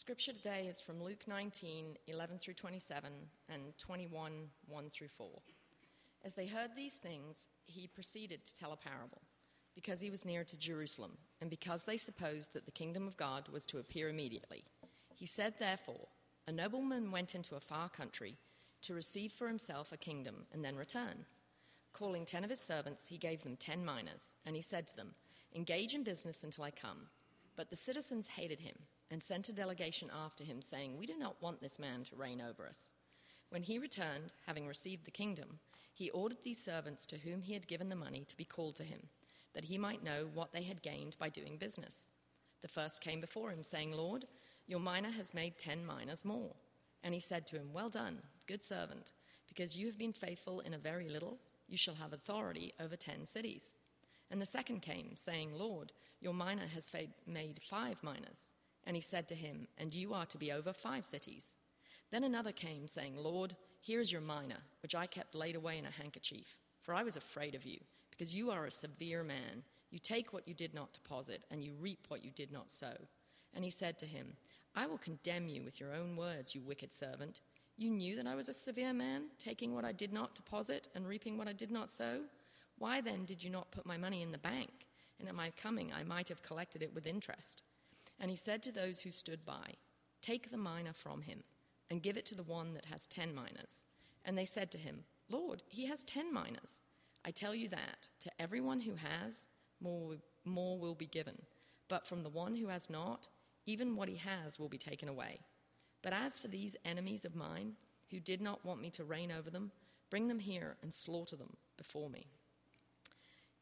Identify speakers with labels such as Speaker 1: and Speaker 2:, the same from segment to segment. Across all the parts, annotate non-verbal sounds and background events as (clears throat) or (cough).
Speaker 1: Scripture today is from Luke 19, 11 through 27, and 21, 1 through 4. As they heard these things, he proceeded to tell a parable, because he was near to Jerusalem, and because they supposed that the kingdom of God was to appear immediately. He said, Therefore, a nobleman went into a far country to receive for himself a kingdom and then return. Calling ten of his servants, he gave them ten minas, and he said to them, Engage in business until I come. But the citizens hated him and sent a delegation after him, saying, We do not want this man to reign over us. When he returned, having received the kingdom, he ordered these servants to whom he had given the money to be called to him, that he might know what they had gained by doing business. The first came before him, saying, Lord, your mina has made ten minas more. And he said to him, Well done, good servant, because you have been faithful in a very little, you shall have authority over ten cities. And the second came, saying, Lord, your mina has made five minas. And he said to him, And you are to be over five cities. Then another came, saying, Lord, here is your mina, which I kept laid away in a handkerchief, for I was afraid of you, because you are a severe man. You take what you did not deposit, and you reap what you did not sow. And he said to him, I will condemn you with your own words, you wicked servant. You knew that I was a severe man, taking what I did not deposit and reaping what I did not sow. Why then did you not put my money in the bank? And at my coming I might have collected it with interest. And he said to those who stood by, Take the mina from him, and give it to the one that has ten minas. And they said to him, Lord, he has ten minas. I tell you that, to everyone who has, more, more will be given. But from the one who has not, even what he has will be taken away. But as for these enemies of mine, who did not want me to reign over them, bring them here and slaughter them before me.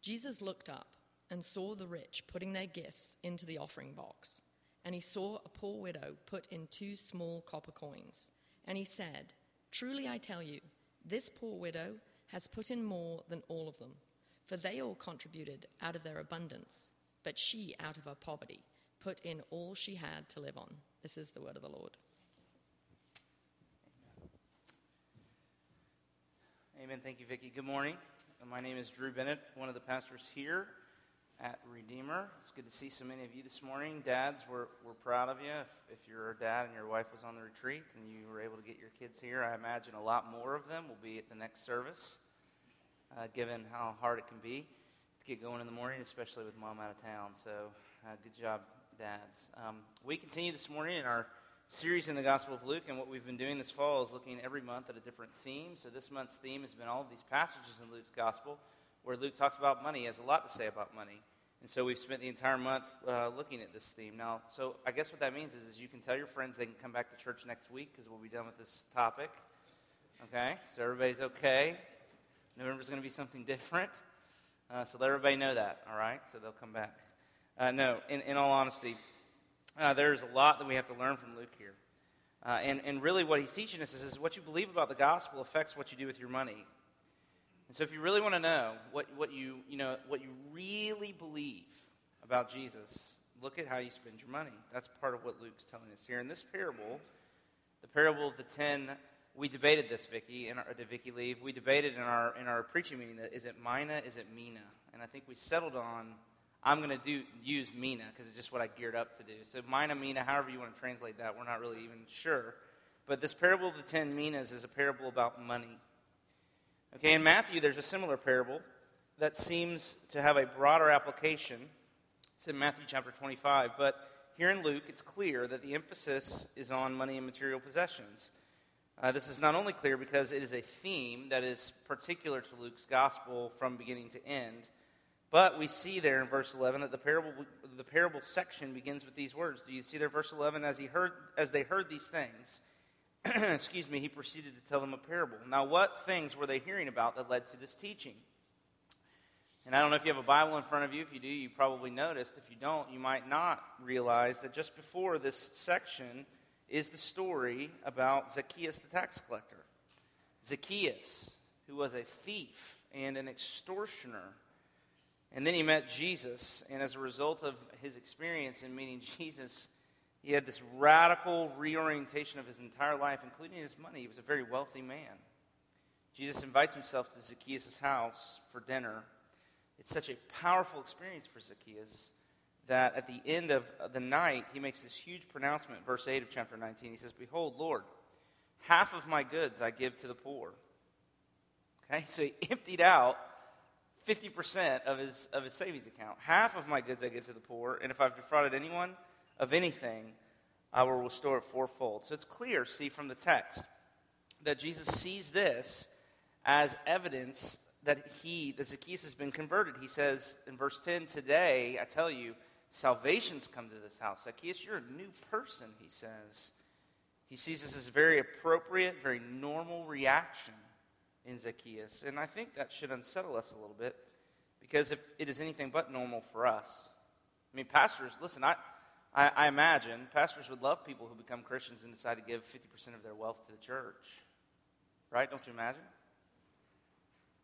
Speaker 1: Jesus looked up and saw the rich putting their gifts into the offering box. And he saw a poor widow put in two small copper coins. And he said, Truly I tell you, this poor widow has put in more than all of them, for they all contributed out of their abundance, but she, out of her poverty, put in all she had to live on. This is the word of the Lord.
Speaker 2: Amen. Thank you, Vicki. Good morning. My name is Drew Bennett, one of the pastors here at Redeemer. It's good to see so many of you this morning. Dads, we're, we're proud of you. If, if you're a dad and your wife was on the retreat and you were able to get your kids here, I imagine a lot more of them will be at the next service, uh, given how hard it can be to get going in the morning, especially with mom out of town. So, uh, good job, dads. Um, we continue this morning in our series in the Gospel of Luke, and what we've been doing this fall is looking every month at a different theme. So, this month's theme has been all of these passages in Luke's Gospel where Luke talks about money. He has a lot to say about money. And so we've spent the entire month uh, looking at this theme. Now, so I guess what that means is, is you can tell your friends they can come back to church next week because we'll be done with this topic. Okay? So everybody's okay. November's going to be something different. Uh, so let everybody know that, all right? So they'll come back. Uh, no, in, in all honesty, uh, there's a lot that we have to learn from Luke here. Uh, and, and really, what he's teaching us is, is what you believe about the gospel affects what you do with your money. And so if you really want to know what, what, you, you know, what you really believe about Jesus, look at how you spend your money. That's part of what Luke's telling us here. In this parable, the parable of the ten, we debated this, Vicky, and did Vicky leave? We debated in our, in our preaching meeting that is it mina, is it mina? And I think we settled on I'm going to do use mina because it's just what I geared up to do. So mina, mina, however you want to translate that, we're not really even sure. But this parable of the ten minas is a parable about money. Okay, in Matthew, there's a similar parable that seems to have a broader application. It's in Matthew chapter 25, but here in Luke, it's clear that the emphasis is on money and material possessions. Uh, this is not only clear because it is a theme that is particular to Luke's gospel from beginning to end, but we see there in verse 11 that the parable, the parable section begins with these words. Do you see there, verse 11? As, he heard, as they heard these things, (clears throat) excuse me, he proceeded to tell them a parable. Now, what things were they hearing about that led to this teaching? And I don't know if you have a Bible in front of you. If you do, you probably noticed. If you don't, you might not realize that just before this section is the story about Zacchaeus the tax collector. Zacchaeus, who was a thief and an extortioner. And then he met Jesus, and as a result of his experience in meeting (laughs) Jesus, he had this radical reorientation of his entire life, including his money. He was a very wealthy man. Jesus invites himself to Zacchaeus' house for dinner. It's such a powerful experience for Zacchaeus that at the end of the night, he makes this huge pronouncement, verse 8 of chapter 19. He says, Behold, Lord, half of my goods I give to the poor. Okay, so he (laughs) emptied out 50% of his, of his savings account. Half of my goods I give to the poor, and if I've defrauded anyone of anything, I will restore it fourfold. So it's clear, see, from the text, that Jesus sees this as evidence that he, that Zacchaeus has been converted. He says in verse 10, Today, I tell you, salvation's come to this house. Zacchaeus, you're a new person, he says. He sees this as a very appropriate, very normal reaction in Zacchaeus. And I think that should unsettle us a little bit because if it is anything but normal for us. I mean, pastors, listen, I, I, I imagine pastors would love people who become Christians and decide to give 50% of their wealth to the church. Right? Don't you imagine?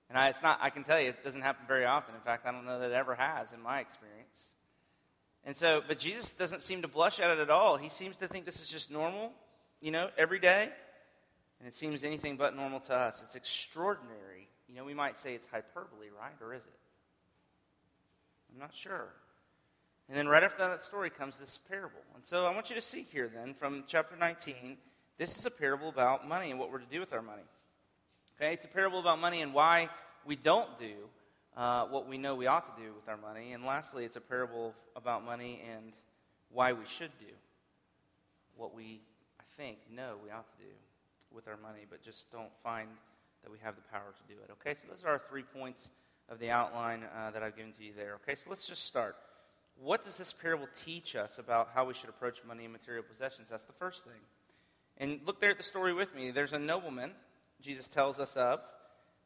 Speaker 2: And I, it's not, I can tell you, it doesn't happen very often. In fact, I don't know that it ever has in my experience. And so, but Jesus doesn't seem to blush at it at all. He seems to think this is just normal, you know, every day. And it seems anything but normal to us. It's extraordinary. You know, we might say it's hyperbole, right? Or is it? I'm not sure. And then right after that story comes this parable. And so I want you to see here then from chapter 19, this is a parable about money and what we're to do with our money. Okay, it's a parable about money and why we don't do uh, what we know we ought to do with our money. And lastly, it's a parable about money and why we should do what we, I think, know we ought to do with our money, but just don't find that we have the power to do it. Okay, so those are our three points of the outline uh, that I've given to you there. Okay, so let's just start. What does this parable teach us about how we should approach money and material possessions? That's the first thing. And look there at the story with me. There's a nobleman, Jesus tells us of,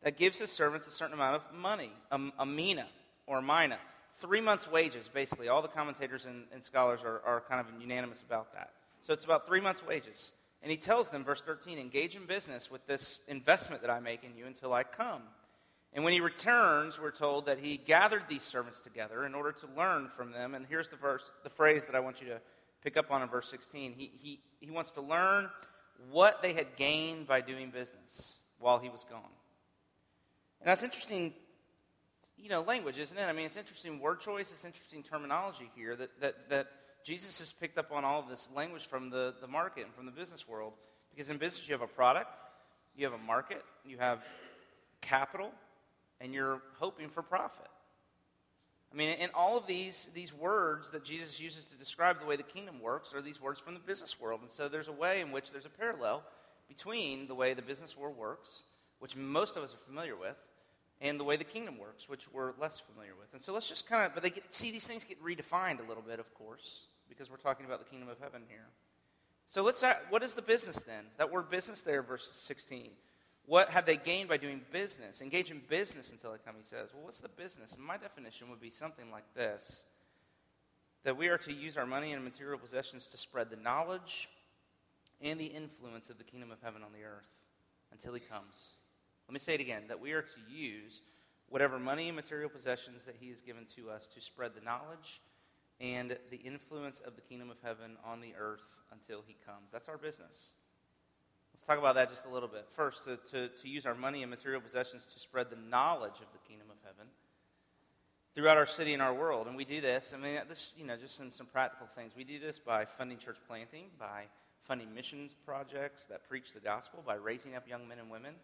Speaker 2: that gives his servants a certain amount of money, a, a mina or a mina. Three months' wages, basically. All the commentators and, and scholars are, are kind of unanimous about that. So it's about three months' wages. And he tells them, verse 13, engage in business with this investment that I make in you until I come. And when he returns, we're told that he gathered these servants together in order to learn from them. And here's the verse, the phrase that I want you to pick up on in verse 16. He, he, he wants to learn what they had gained by doing business while he was gone. And that's interesting, you know, language, isn't it? I mean, it's interesting word choice, it's interesting terminology here that, that, that Jesus has picked up on all of this language from the, the market and from the business world. Because in business, you have a product, you have a market, you have capital, and you're hoping for profit. I mean, in all of these, these words that Jesus uses to describe the way the kingdom works are these words from the business world. And so there's a way in which there's a parallel between the way the business world works, which most of us are familiar with, and the way the kingdom works, which we're less familiar with. And so let's just kind of, but they get, see, these things get redefined a little bit, of course because we're talking about the kingdom of heaven here. So let's what is the business then? That word business there, verse 16. What have they gained by doing business? Engage in business until I come, he says. Well, what's the business? And my definition would be something like this that we are to use our money and material possessions to spread the knowledge and the influence of the kingdom of heaven on the earth until he comes. Let me say it again that we are to use whatever money and material possessions that he has given to us to spread the knowledge and the influence of the kingdom of heaven on the earth until he comes. That's our business. Let's talk about that just a little bit. First, to, to, to use our money and material possessions to spread the knowledge of the kingdom of heaven throughout our city and our world. And we do this, I mean, this, you know, just some, some practical things. We do this by funding church planting, by funding missions projects that preach the gospel, by raising up young men and women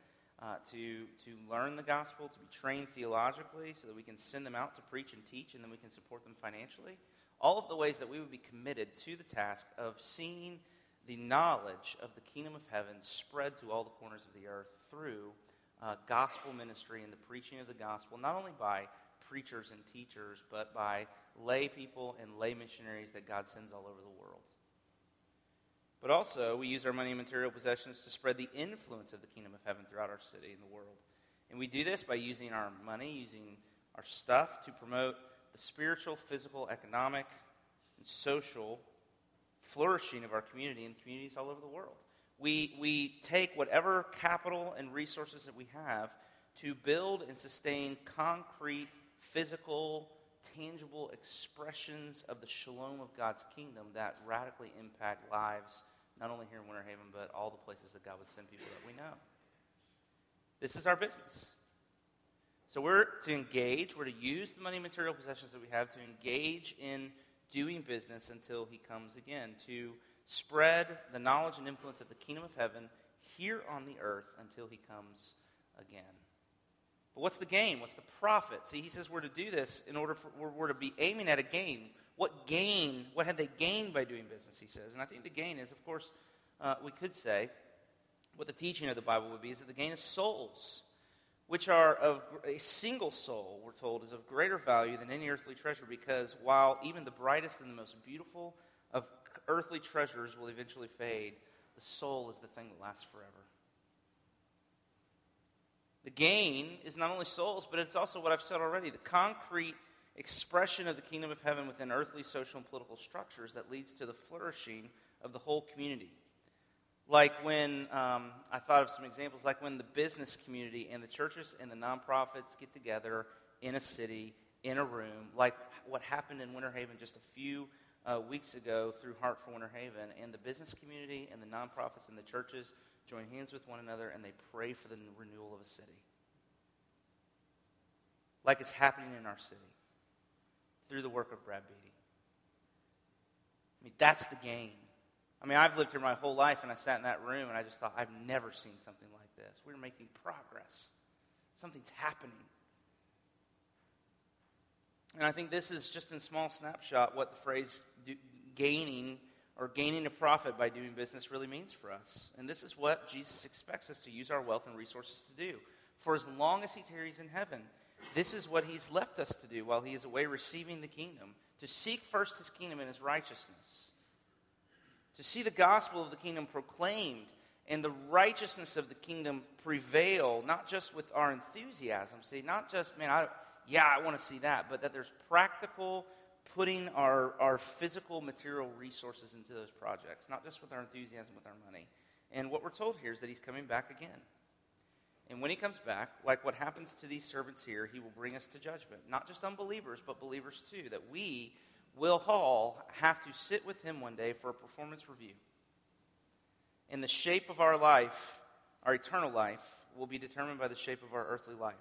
Speaker 2: uh, to, to learn the gospel, to be trained theologically so that we can send them out to preach and teach, and then we can support them financially all of the ways that we would be committed to the task of seeing the knowledge of the kingdom of heaven spread to all the corners of the earth through uh, gospel ministry and the preaching of the gospel, not only by preachers and teachers, but by lay people and lay missionaries that God sends all over the world. But also, we use our money and material possessions to spread the influence of the kingdom of heaven throughout our city and the world. And we do this by using our money, using our stuff to promote the spiritual, physical, economic, and social flourishing of our community and communities all over the world. We, we take whatever capital and resources that we have to build and sustain concrete, physical, tangible expressions of the shalom of God's kingdom that radically impact lives, not only here in Winter Haven, but all the places that God would send people that we know. This is our business. So we're to engage, we're to use the money material possessions that we have to engage in doing business until he comes again, to spread the knowledge and influence of the kingdom of heaven here on the earth until he comes again. But what's the gain? What's the profit? See, he says we're to do this in order for we're, we're to be aiming at a gain. What gain? What had they gained by doing business? He says, and I think the gain is, of course, uh, we could say what the teaching of the Bible would be is that the gain is souls, which are of a single soul. We're told is of greater value than any earthly treasure, because while even the brightest and the most beautiful of earthly treasures will eventually fade, the soul is the thing that lasts forever. The gain is not only souls, but it's also what I've said already the concrete expression of the kingdom of heaven within earthly social and political structures that leads to the flourishing of the whole community. Like when, um, I thought of some examples, like when the business community and the churches and the nonprofits get together in a city, in a room, like what happened in Winter Haven just a few uh, weeks ago through Heart for Winter Haven, and the business community and the nonprofits and the churches join hands with one another and they pray for the renewal of a city. Like it's happening in our city through the work of Brad Beatty. I mean, that's the gain. I mean, I've lived here my whole life, and I sat in that room, and I just thought, I've never seen something like this. We're making progress. Something's happening. And I think this is just in small snapshot what the phrase do, gaining or gaining a profit by doing business really means for us. And this is what Jesus expects us to use our wealth and resources to do. For as long as he tarries in heaven, this is what he's left us to do while he is away receiving the kingdom to seek first his kingdom and his righteousness, to see the gospel of the kingdom proclaimed and the righteousness of the kingdom prevail, not just with our enthusiasm. See, not just, man, I, yeah, I want to see that, but that there's practical putting our, our physical material resources into those projects, not just with our enthusiasm, with our money. And what we're told here is that he's coming back again. And when he comes back, like what happens to these servants here, he will bring us to judgment. Not just unbelievers, but believers too. That we will Hall have to sit with him one day for a performance review. And the shape of our life, our eternal life, will be determined by the shape of our earthly life.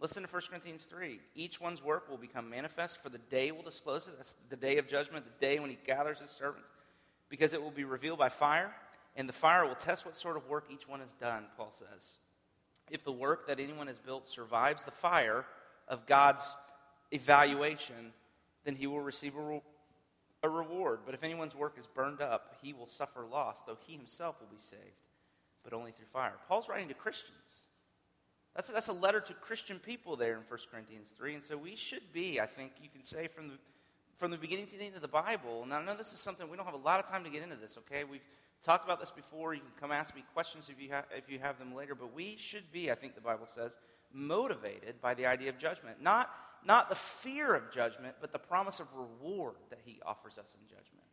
Speaker 2: Listen to 1 Corinthians 3. Each one's work will become manifest, for the day will disclose it. That's the day of judgment, the day when he gathers his servants, because it will be revealed by fire, and the fire will test what sort of work each one has done, Paul says. If the work that anyone has built survives the fire of God's evaluation, then he will receive a, re- a reward. But if anyone's work is burned up, he will suffer loss, though he himself will be saved, but only through fire. Paul's writing to Christians. That's a, that's a letter to Christian people there in 1 Corinthians 3. And so we should be, I think, you can say, from the, from the beginning to the end of the Bible. Now, I know this is something, we don't have a lot of time to get into this, okay? We've talked about this before. You can come ask me questions if you, ha- if you have them later. But we should be, I think the Bible says, motivated by the idea of judgment. Not, not the fear of judgment, but the promise of reward that he offers us in judgment.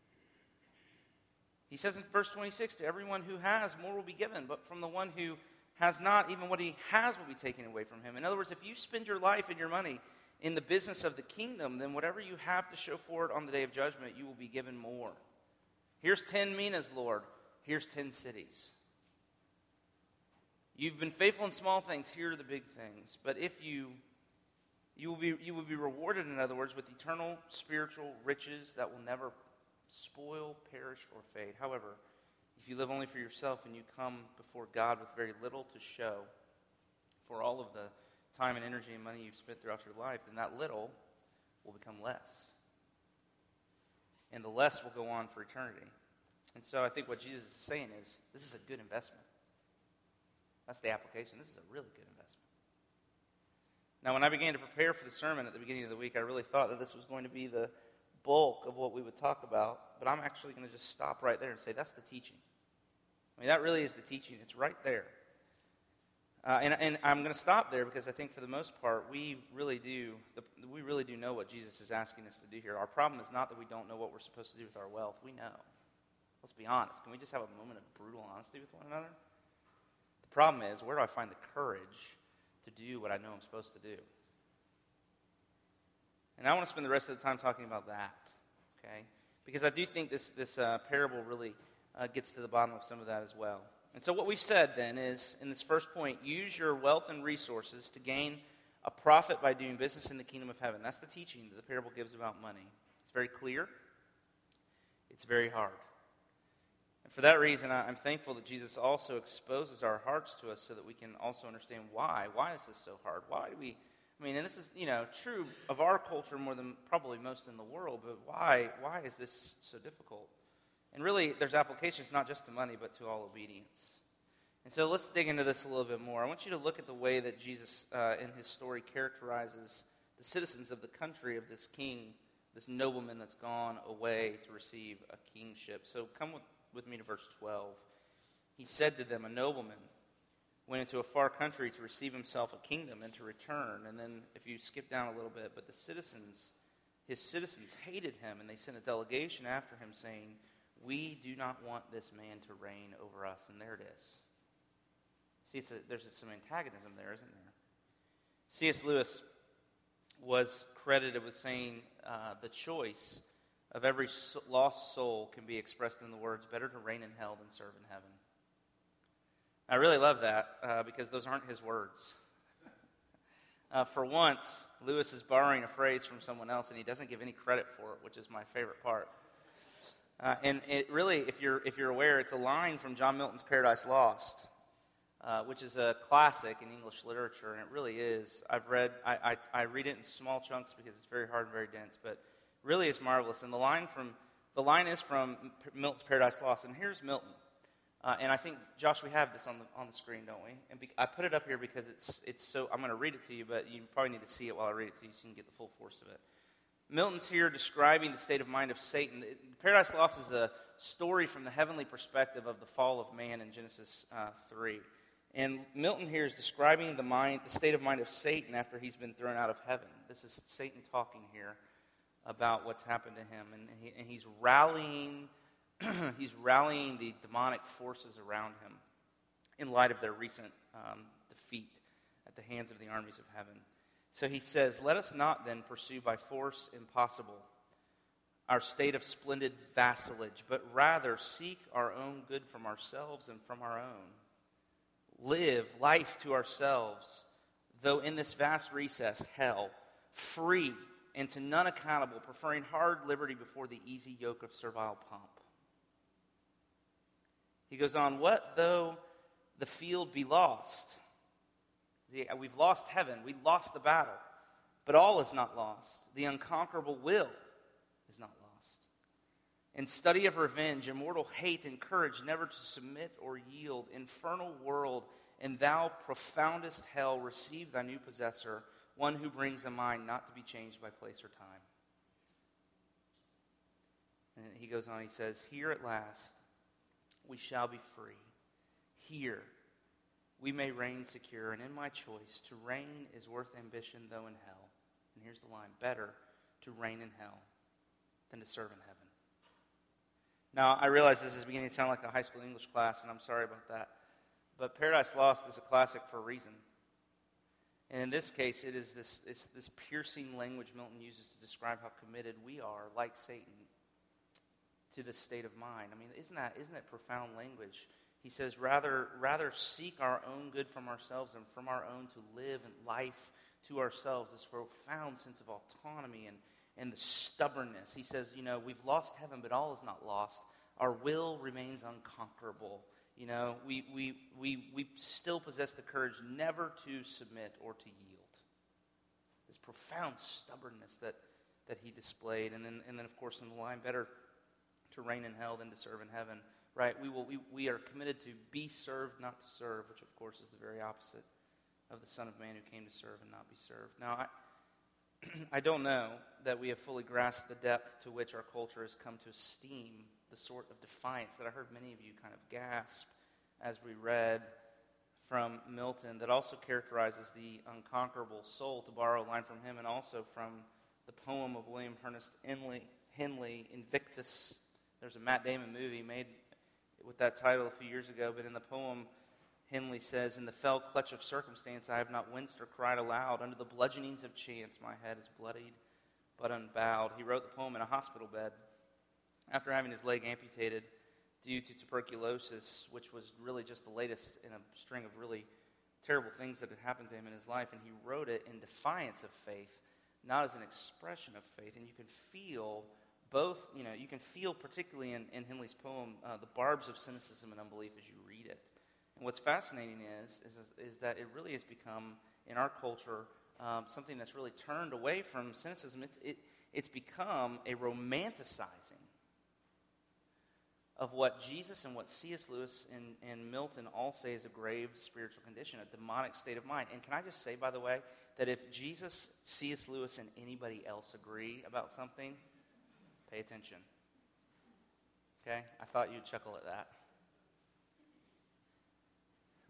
Speaker 2: He says in verse 26 to everyone who has, more will be given, but from the one who has not, even what he has will be taken away from him. In other words, if you spend your life and your money in the business of the kingdom, then whatever you have to show for it on the day of judgment, you will be given more. Here's 10 minas, Lord. Here's 10 cities. You've been faithful in small things, here are the big things. But if you you will be you will be rewarded in other words with eternal spiritual riches that will never spoil, perish or fade. However, if you live only for yourself and you come before God with very little to show for all of the time and energy and money you've spent throughout your life, then that little will become less. And the less will go on for eternity. And so I think what Jesus is saying is this is a good investment. That's the application. This is a really good investment. Now, when I began to prepare for the sermon at the beginning of the week, I really thought that this was going to be the bulk of what we would talk about, but I'm actually going to just stop right there and say that's the teaching. I mean, that really is the teaching. It's right there. Uh, and, and, I'm going to stop there because I think for the most part, we really do the, we really do know what Jesus is asking us to do here. Our problem is not that we don't know what we're supposed to do with our wealth. We know. Let's be honest. Can we just have a moment of brutal honesty with one another? The problem is, where do I find the courage to do what I know I'm supposed to do? And I want to spend the rest of the time talking about that, okay? Because I do think this, this uh, parable really uh, gets to the bottom of some of that as well. And so, what we've said then is in this first point, use your wealth and resources to gain a profit by doing business in the kingdom of heaven. That's the teaching that the parable gives about money. It's very clear, it's very hard. And for that reason, I'm thankful that Jesus also exposes our hearts to us so that we can also understand why. Why is this so hard? Why do we. I mean, and this is, you know, true of our culture more than probably most in the world, but why, why is this so difficult? And really, there's applications not just to money, but to all obedience. And so let's dig into this a little bit more. I want you to look at the way that Jesus, uh, in his story, characterizes the citizens of the country of this king, this nobleman that's gone away to receive a kingship. So come with, with me to verse 12. He said to them, A nobleman went into a far country to receive himself a kingdom and to return. And then, if you skip down a little bit, but the citizens, his citizens hated him, and they sent a delegation after him saying, We do not want this man to reign over us. And there it is. See, a, there's some antagonism there, isn't there? C.S. Lewis was credited with saying uh, the choice of every lost soul can be expressed in the words, better to reign in hell than serve in heaven. I really love that uh, because those aren't his words. (laughs) Uh, for once, Lewis is borrowing a phrase from someone else, and he doesn't give any credit for it, which is my favorite part. Uh, and it really, if you're, if you're aware, it's a line from John Milton's Paradise Lost. Uh, which is a classic in English literature, and it really is. I've read, I, I, I, read it in small chunks because it's very hard and very dense, but really is marvelous. And the line from the line is from Milton's Paradise Lost, and here's Milton. Uh, and I think Josh, we have this on the on the screen, don't we? And be, I put it up here because it's it's so. I'm going to read it to you, but you probably need to see it while I read it to you so you can get the full force of it. Milton's here describing the state of mind of Satan. Paradise Lost is a story from the heavenly perspective of the fall of man in Genesis uh, 3. And Milton here is describing the mind, the state of mind of Satan after he's been thrown out of heaven. This is Satan talking here about what's happened to him, and, he, and he's rallying, (clears throat) he's rallying the demonic forces around him in light of their recent um, defeat at the hands of the armies of heaven. So he says, "Let us not then pursue by force impossible." Our state of splendid vassalage, but rather seek our own good from ourselves and from our own live life to ourselves, though in this vast recess, hell, free and to none accountable, preferring hard liberty before the easy yoke of servile pomp. He goes on, What though the field be lost? Uh, we've lost heaven, we lost the battle, but all is not lost. The unconquerable will is not lost. In study of revenge, immortal hate, and courage never to submit or yield, infernal world, and thou profoundest hell, receive thy new possessor, one who brings a mind not to be changed by place or time. And he goes on, he says, Here at last we shall be free. Here we may reign secure, and in my choice, to reign is worth ambition, though in hell. And here's the line better to reign in hell than to serve in heaven. Now, I realize this is beginning to sound like a high school English class, and I'm sorry about that. But Paradise Lost is a classic for a reason. And in this case, it is this, it's this piercing language Milton uses to describe how committed we are, like Satan, to this state of mind. I mean, isn't that, isn't that profound language? He says, rather, rather seek our own good from ourselves and from our own to live in life to ourselves, this profound sense of autonomy and, and the stubbornness. He says, you know, we've lost heaven, but all is not lost. Our will remains unconquerable. You know, we, we, we, we still possess the courage never to submit or to yield. This profound stubbornness that, that he displayed. And then, and then, of course, in the line, better to reign in hell than to serve in heaven. Right? We, will, we, we are committed to be served, not to serve, which, of course, is the very opposite of the Son of Man who came to serve and not be served. Now, I, (clears throat) I don't know that we have fully grasped the depth to which our culture has come to esteem the sort of defiance that I heard many of you kind of gasp as we read from Milton that also characterizes the unconquerable soul, to borrow a line from him, and also from the poem of William Ernest Henley, Invictus. There's a Matt Damon movie made with that title a few years ago, but in the poem, Henley says, In the fell clutch of circumstance, I have not winced or cried aloud. Under the bludgeonings of chance, my head is bloodied but unbowed. He wrote the poem in a hospital bed after having his leg amputated due to tuberculosis, which was really just the latest in a string of really terrible things that had happened to him in his life. And he wrote it in defiance of faith, not as an expression of faith. And you can feel both, you know, you can feel particularly in, in Henley's poem uh, the barbs of cynicism and unbelief as you read it. And what's fascinating is, is, is that it really has become, in our culture, um, something that's really turned away from cynicism. It's, it, it's become a romanticizing of what Jesus and what C.S. Lewis and, and Milton all say is a grave spiritual condition, a demonic state of mind. And can I just say, by the way, that if Jesus, C.S. Lewis, and anybody else agree about something, pay attention. Okay? I thought you'd chuckle at that.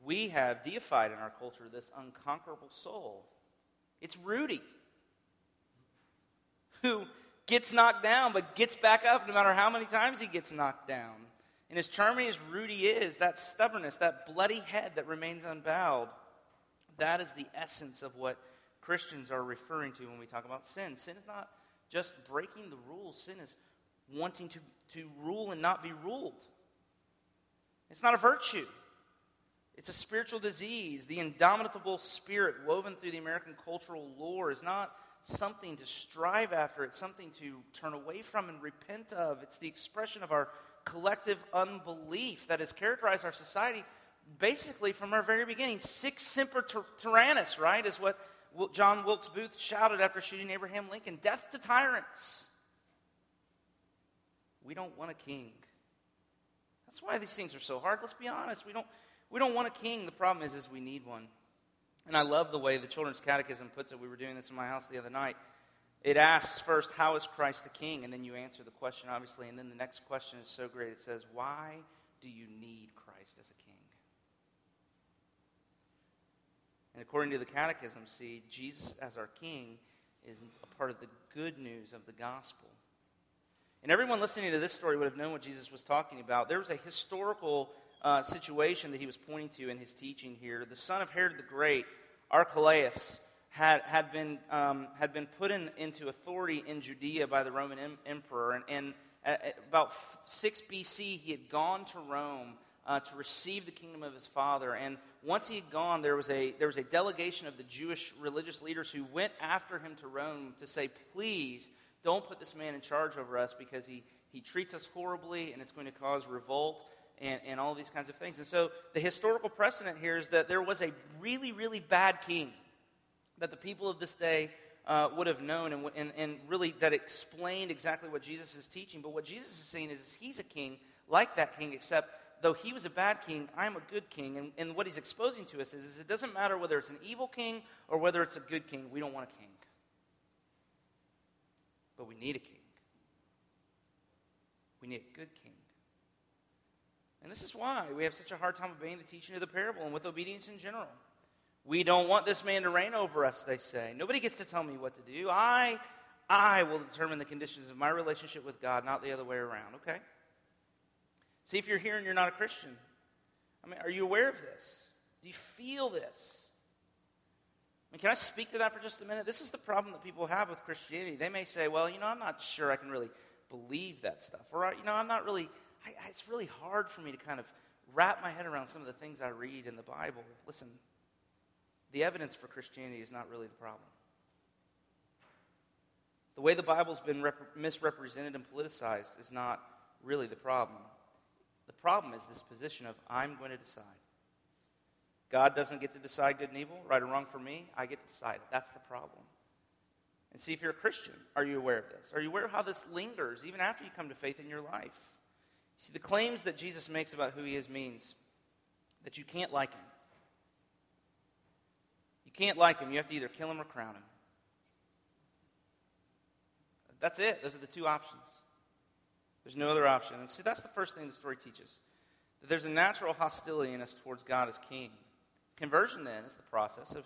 Speaker 2: We have deified in our culture this unconquerable soul. It's Rudy, who gets knocked down but gets back up no matter how many times he gets knocked down. And as charming as Rudy is, that stubbornness, that bloody head that remains unbowed, that is the essence of what Christians are referring to when we talk about sin. Sin is not just breaking the rules, sin is wanting to, to rule and not be ruled. It's not a virtue, it's a spiritual disease. The indomitable spirit woven through the American cultural lore is not something to strive after, it's something to turn away from and repent of. It's the expression of our collective unbelief that has characterized our society basically from our very beginning. Sic semper tyrannis, right, is what John Wilkes Booth shouted after shooting Abraham Lincoln Death to tyrants. We don't want a king. That's why these things are so hard. Let's be honest. We don't, we don't want a king. The problem is, is we need one. And I love the way the Children's Catechism puts it. We were doing this in my house the other night. It asks first, How is Christ the King? And then you answer the question, obviously. And then the next question is so great. It says, Why do you need Christ as a king? And according to the Catechism, see, Jesus as our King is a part of the good news of the gospel. And everyone listening to this story would have known what Jesus was talking about. There was a historical uh, situation that he was pointing to in his teaching here. The son of Herod the Great, Archelaus, had, had, been, um, had been put in, into authority in Judea by the Roman em- emperor. And, and at, about 6 BC, he had gone to Rome uh, to receive the kingdom of his father. And once he had gone, there was, a, there was a delegation of the Jewish religious leaders who went after him to Rome to say, please don't put this man in charge over us because he, he treats us horribly and it's going to cause revolt and, and all these kinds of things. And so the historical precedent here is that there was a really, really bad king that the people of this day uh, would have known and, and, and really that explained exactly what Jesus is teaching. But what Jesus is saying is, he's a king like that king, except though he was a bad king, I'm a good king. And, and what he's exposing to us is, is it doesn't matter whether it's an evil king or whether it's a good king. We don't want a king. But we need a king. We need a good king. And this is why we have such a hard time obeying the teaching of the parable and with obedience in general. We don't want this man to reign over us, they say. Nobody gets to tell me what to do. I, I will determine the conditions of my relationship with God, not the other way around, okay? See if you're here and you're not a Christian. I mean, are you aware of this? Do you feel this? I mean, can I speak to that for just a minute? This is the problem that people have with Christianity. They may say, well, you know, I'm not sure I can really believe that stuff. Or, you know, I'm not really I, it's really hard for me to kind of wrap my head around some of the things I read in the Bible. Listen, the evidence for Christianity is not really the problem. The way the Bible's been rep- misrepresented and politicized is not really the problem. The problem is this position of, I'm going to decide. God doesn't get to decide good and evil, right or wrong for me. I get to decide it. That's the problem. And see if you're a Christian, are you aware of this? Are you aware of how this lingers even after you come to faith in your life? See, the claims that Jesus makes about who he is means that you can't like him. You can't like him. You have to either kill him or crown him. That's it. Those are the two options. There's no other option. And see, that's the first thing the story teaches that there's a natural hostility in us towards God as king. Conversion, then, is the process of,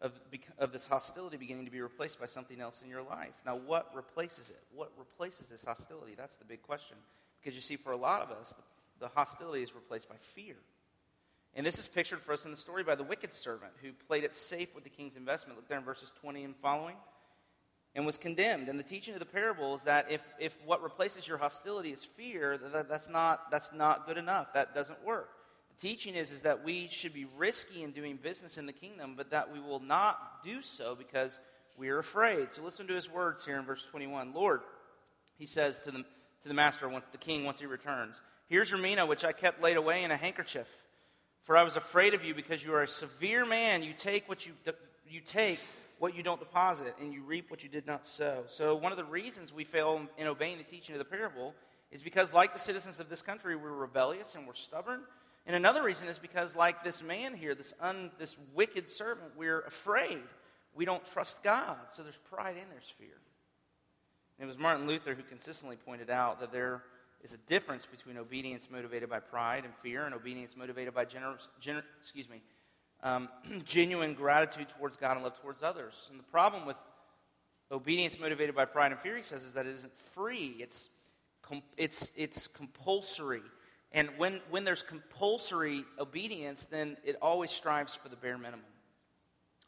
Speaker 2: of, of this hostility beginning to be replaced by something else in your life. Now, what replaces it? What replaces this hostility? That's the big question. Because you see, for a lot of us, the, hostility is replaced by fear. And this is pictured for us in the story by the wicked servant who played it safe with the king's investment. Look there in verses 20 and following. And was condemned. And the teaching of the parable is that if, if what replaces your hostility is fear, that, that's, not, that's not good enough. That doesn't work. The teaching is, is that we should be risky in doing business in the kingdom, but that we will not do so because we are afraid. So listen to his words here in verse 21. Lord, he says to the, to the master, once the king, once he returns, Here's your mina, which I kept laid away in a handkerchief. For I was afraid of you because you are a severe man. You take what you, de- you take what you don't deposit, and you reap what you did not sow. So, one of the reasons we fail in obeying the teaching of the parable is because, like the citizens of this country, we're rebellious and we're stubborn. And another reason is because, like this man here, this, un, this wicked servant, we're afraid. We don't trust God. So there's pride and there's fear. And it was Martin Luther who consistently pointed out that there is a difference between obedience motivated by pride and fear and obedience motivated by generous, gener, excuse me, um, (clears throat) genuine gratitude towards God and love towards others. And the problem with obedience motivated by pride and fear, he says, is that it isn't free. It's, com- it's, it's compulsory. And when, when there's compulsory obedience, then it always strives for the bare minimum.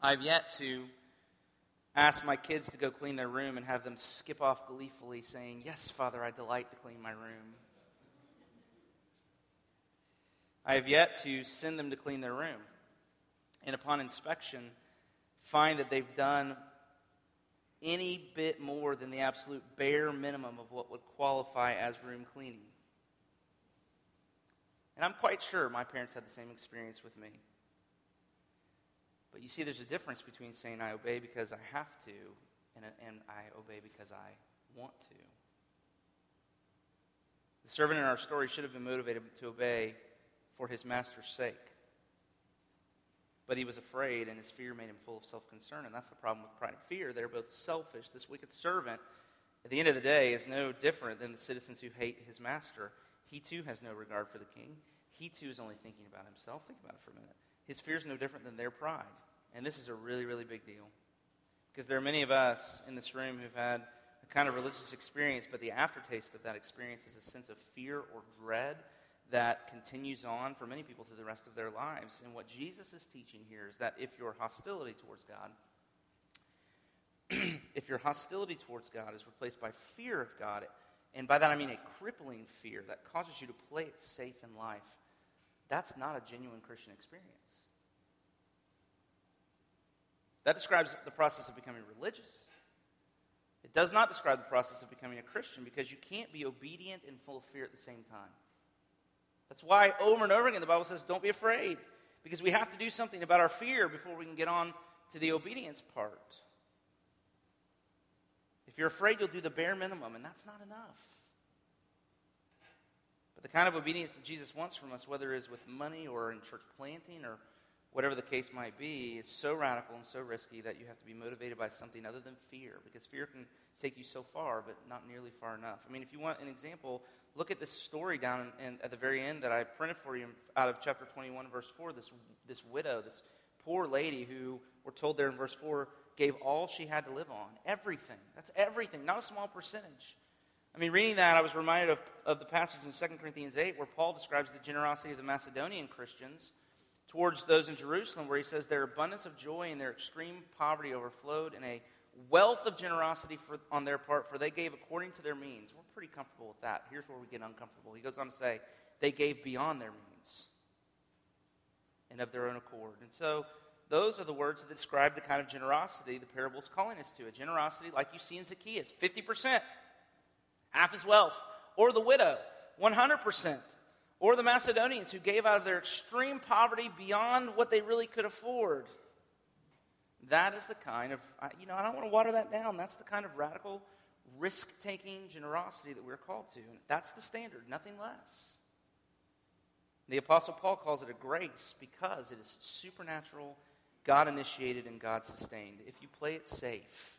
Speaker 2: I've yet to ask my kids to go clean their room and have them skip off gleefully saying, Yes, Father, I delight to clean my room. I have yet to send them to clean their room. And upon inspection, find that they've done any bit more than the absolute bare minimum of what would qualify as room cleaning. And I'm quite sure my parents had the same experience with me. But you see, there's a difference between saying I obey because I have to and, and I obey because I want to. The servant in our story should have been motivated to obey for his master's sake. But he was afraid, and his fear made him full of self concern. And that's the problem with pride and fear. They're both selfish. This wicked servant, at the end of the day, is no different than the citizens who hate his master. He too has no regard for the king. He too is only thinking about himself. Think about it for a minute. His fear is no different than their pride. And this is a really, really big deal. Because there are many of us in this room who've had a kind of religious experience, but the aftertaste of that experience is a sense of fear or dread that continues on for many people through the rest of their lives. And what Jesus is teaching here is that if your hostility towards God, (clears throat) if your hostility towards God is replaced by fear of God, and by that I mean a crippling fear that causes you to play it safe in life, that's not a genuine Christian experience. That describes the process of becoming religious. It does not describe the process of becoming a Christian because you can't be obedient and full of fear at the same time. That's why over and over again the Bible says, don't be afraid, because we have to do something about our fear before we can get on to the obedience part. If you're afraid, you'll do the bare minimum, and that's not enough. But the kind of obedience that Jesus wants from us, whether it is with money or in church planting or whatever the case might be, is so radical and so risky that you have to be motivated by something other than fear, because fear can take you so far, but not nearly far enough. I mean, if you want an example, look at this story down in, in, at the very end that I printed for you out of chapter 21, verse 4. This, this widow, this poor lady who, we're told there in verse 4, gave all she had to live on. Everything. That's everything, not a small percentage. I mean, reading that, I was reminded of, of the passage in 2 Corinthians 8 where Paul describes the generosity of the Macedonian Christians towards those in Jerusalem, where he says their abundance of joy and their extreme poverty overflowed in a wealth of generosity for, on their part, for they gave according to their means. We're pretty comfortable with that. Here's where we get uncomfortable. He goes on to say, they gave beyond their means and of their own accord. And so, those are the words that describe the kind of generosity the parable is calling us to. A generosity like you see in Zacchaeus 50%, half his wealth. Or the widow, 100% or the Macedonians who gave out of their extreme poverty beyond what they really could afford. That is the kind of, you know, I don't want to water that down. That's the kind of radical, risk taking generosity that we're called to. That's the standard, nothing less. The Apostle Paul calls it a grace because it is supernatural, God initiated, and God sustained. If you play it safe,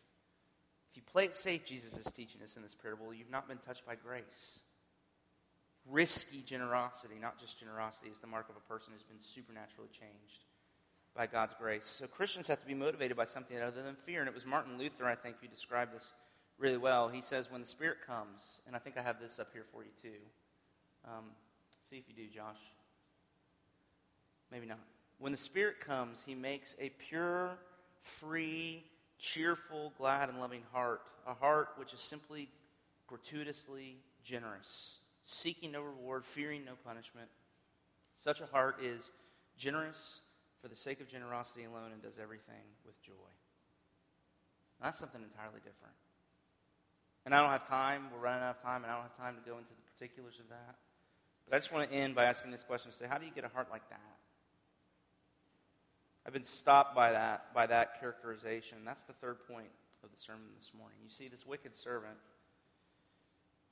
Speaker 2: if you play it safe, Jesus is teaching us in this parable, you've not been touched by grace. Risky generosity, not just generosity, is the mark of a person who's been supernaturally changed by God's grace. So Christians have to be motivated by something other than fear. And it was Martin Luther, I think, who described this really well. He says, when the Spirit comes, and I think I have this up here for you too. Um, see if you do, Josh. Maybe not. When the Spirit comes, He makes a pure, free, cheerful, glad, and loving heart, a heart which is simply gratuitously generous seeking no reward, fearing no punishment. Such a heart is generous for the sake of generosity alone and does everything with joy. That's something entirely different. And I don't have time. We're running out of time, and I don't have time to go into the particulars of that. But I just want to end by asking this question: Say, how do you get a heart like that? I've been stopped by that by that characterization. That's the third point of the sermon this morning. You see, this wicked servant,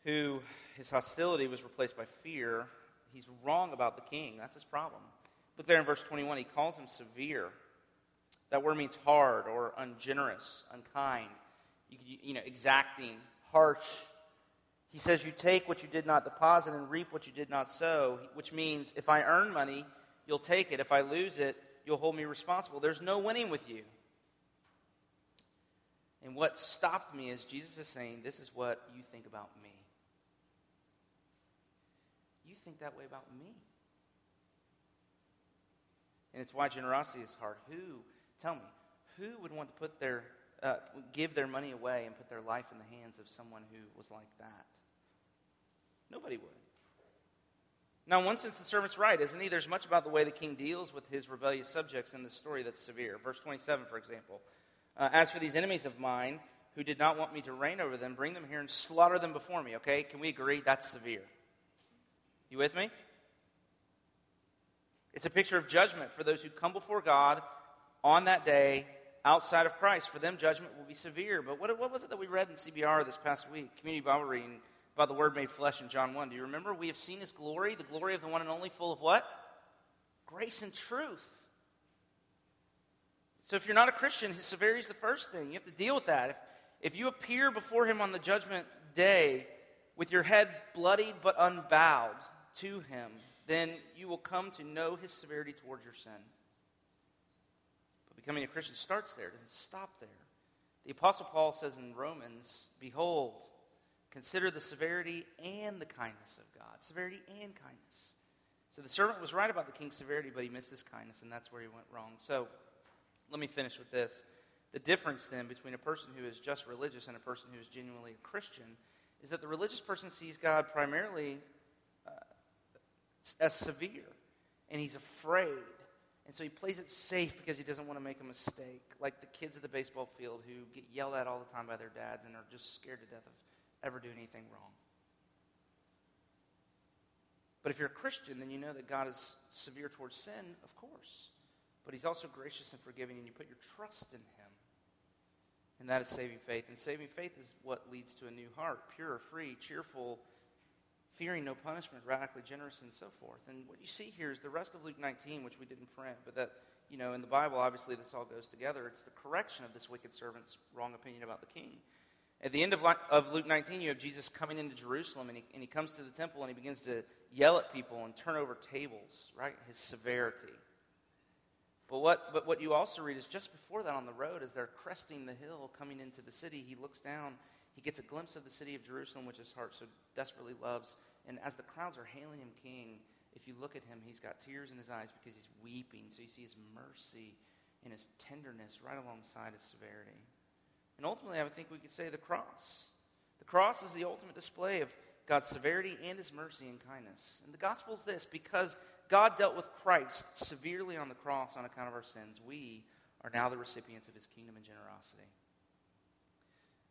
Speaker 2: who his hostility was replaced by fear, he's wrong about the king. That's his problem. Look there in verse 21. He calls him severe. That word means hard or ungenerous, unkind, you, you know, exacting, harsh. He says, You take what you did not deposit and reap what you did not sow, which means if I earn money, you'll take it. If I lose it, you'll hold me responsible. There's no winning with you. And what stopped me is Jesus is saying, This is what you think about me. You think that way about me. And it's why generosity is hard. Who Tell me, who would want to put their, uh, give their money away and put their life in the hands of someone who was like that? Nobody would. Now, in one sense, the servant's right, isn't he? There's much about the way the king deals with his rebellious subjects in this story that's severe. Verse 27, for example. Uh, As for these enemies of mine who did not want me to reign over them, bring them here and slaughter them before me, okay? Can we agree that's severe? You with me? It's a picture of judgment for those who come before God on that day outside of Christ. For them, judgment will be severe. But what, what was it that we read in CBR this past week? Community Bible reading about the Word made flesh in John 1. Do you remember? We have seen His glory, the glory of the one and only, full of what? Grace and truth. So if you're not a Christian, His severity is the first thing. You have to deal with that. If, if you appear before Him on the judgment day with your head bloodied but unbowed to Him, then you will come to know His severity towards your sin. But becoming a Christian starts there, doesn't stop there. The Apostle Paul says in Romans, Behold, consider the severity and the kindness of God. Severity and kindness. So the servant was right about the king's severity, but he missed his kindness, and that's where he went wrong. So let me finish with this. The difference then between a person who is just religious and a person who is genuinely a Christian is that the religious person sees God primarily as severe, and he's afraid and so he plays it safe because he doesn't want to make a mistake, like the kids at the baseball field who get yelled at all the time by their dads and are just scared to death of ever doing anything wrong. But if you're a Christian, then you know that God is severe towards sin, of course. But he's also gracious and forgiving, and you put your trust in him. And that is saving faith. And saving faith is what leads to a new heart pure, free, cheerful, fearing no punishment, radically generous, and so forth. And what you see here is the rest of Luke 19, which we didn't print, but that, you know, in the Bible, obviously this all goes together. It's the correction of this wicked servant's wrong opinion about the king. At the end of, of Luke 19, you have Jesus coming into Jerusalem, and he, and he comes to the temple and he begins to yell at people and turn over tables, right? His severity. But what, but what you also read is just before that on the road, as they're cresting the hill coming into the city, he looks down he gets a glimpse of the city of Jerusalem, which his heart so desperately loves. And as the crowds are hailing him king, if you look at him, he's got tears in his eyes because he's weeping. So you see his mercy and his tenderness right alongside his severity. And ultimately, I would think we could say the cross. The cross is the ultimate display of God's severity and his mercy and kindness. And the gospel is this because God dealt with Christ severely on the cross on account of our sins, we are now the recipients of his kingdom and generosity.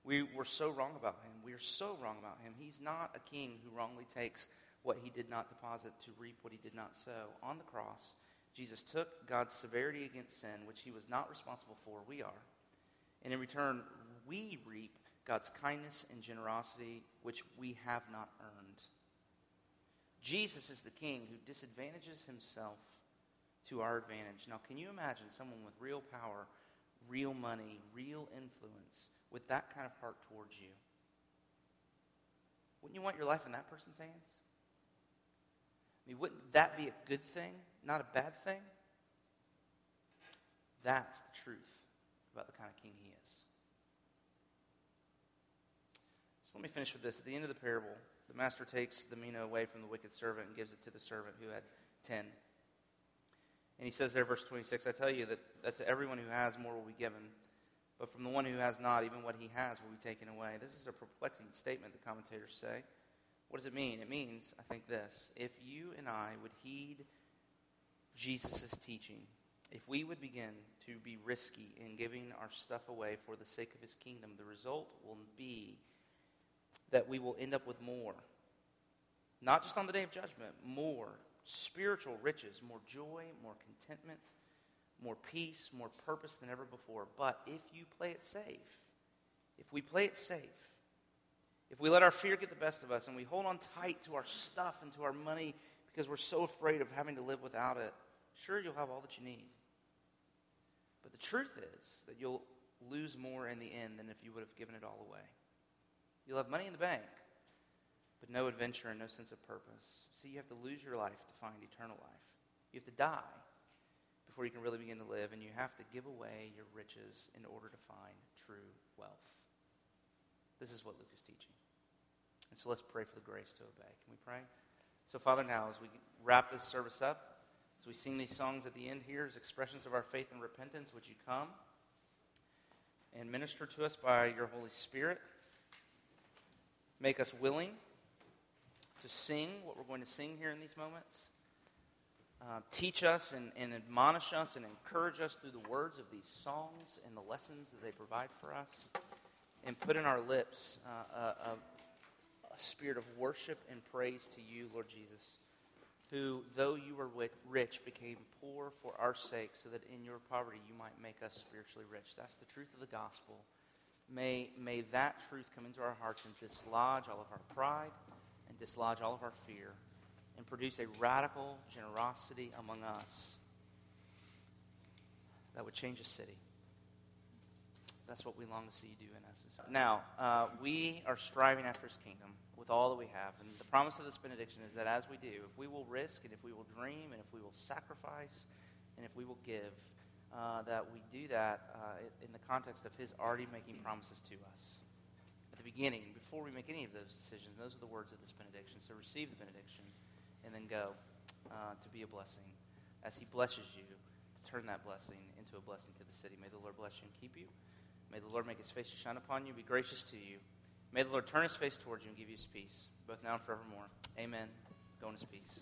Speaker 2: We were so wrong about him. We are so wrong about him. He's not a king who wrongly takes what he did not deposit to reap what he did not sow. On the cross, Jesus took God's severity against sin, which he was not responsible for, we are. And in return, we reap God's kindness and generosity, which we have not earned. Jesus is the king who disadvantages himself to our advantage. Now, can you imagine someone with real power, real money, real influence? With that kind of heart towards you? Wouldn't you want your life in that person's hands? I mean, wouldn't that be a good thing, not a bad thing? That's the truth about the kind of king he is. So let me finish with this. At the end of the parable, the master takes the mina away from the wicked servant and gives it to the servant who had ten. And he says there, verse 26, I tell you that, that to everyone who has, more will be given but from the one who has not, even what he has will be taken away. This is a perplexing statement, the commentators say. What does it mean? It means, I think, this. If you and I would heed Jesus' teaching, if we would begin to be risky in giving our stuff away for the sake of his kingdom, the result will be that we will end up with more. Not just on the day of judgment, more spiritual riches, more joy, more contentment, more peace, more purpose than ever before. But if you play it safe, if we play it safe, if we let our fear get the best of us and we hold on tight to our stuff and to our money because we're so afraid of having to live without it, sure, you'll have all that you need. But the truth is that you'll lose more in the end than if you would have given it all away. You'll have money in the bank, but no adventure and no sense of purpose. See, you have to lose your life to find eternal life. You have to die before you can really begin to live, and you have to give away your riches in order to find true wealth. This is what Luke is teaching. And so let's pray for the grace to obey. Can we pray? So, Father, now as we wrap this service up, as we sing these songs at the end here as expressions of our faith and repentance, would you come and minister to us by your Holy Spirit? Make us willing to sing what we're going to sing here in these moments. Uh, teach us and, and admonish us and encourage us through the words of these songs and the lessons that they provide for us. And put in our lips uh, a, a, a spirit of worship and praise to you, Lord Jesus, who, though you were rich, became poor for our sake, so that in your poverty you might make us spiritually rich. That's the truth of the gospel. May, may that truth come into our hearts and dislodge all of our pride and dislodge all of our fear and produce a radical generosity among us that would change a city. That's what we long to see you do in us. Now, uh, we are striving after his kingdom with all that we have. And the promise of this benediction is that as we do, if we will risk and if we will dream and if we will sacrifice and if we will give, uh, that we do that uh, in the context of his already making promises to us. At the beginning, before we make any of those decisions, those are the words of this benediction. So receive the benediction and then go uh, to be a blessing as he blesses you to turn that blessing into a blessing to the city. May the Lord bless you and keep you. May the Lord make his face to shine upon you, be gracious to you. May the Lord turn his face towards you and give you his peace, both now and forevermore. Amen. Go in his peace.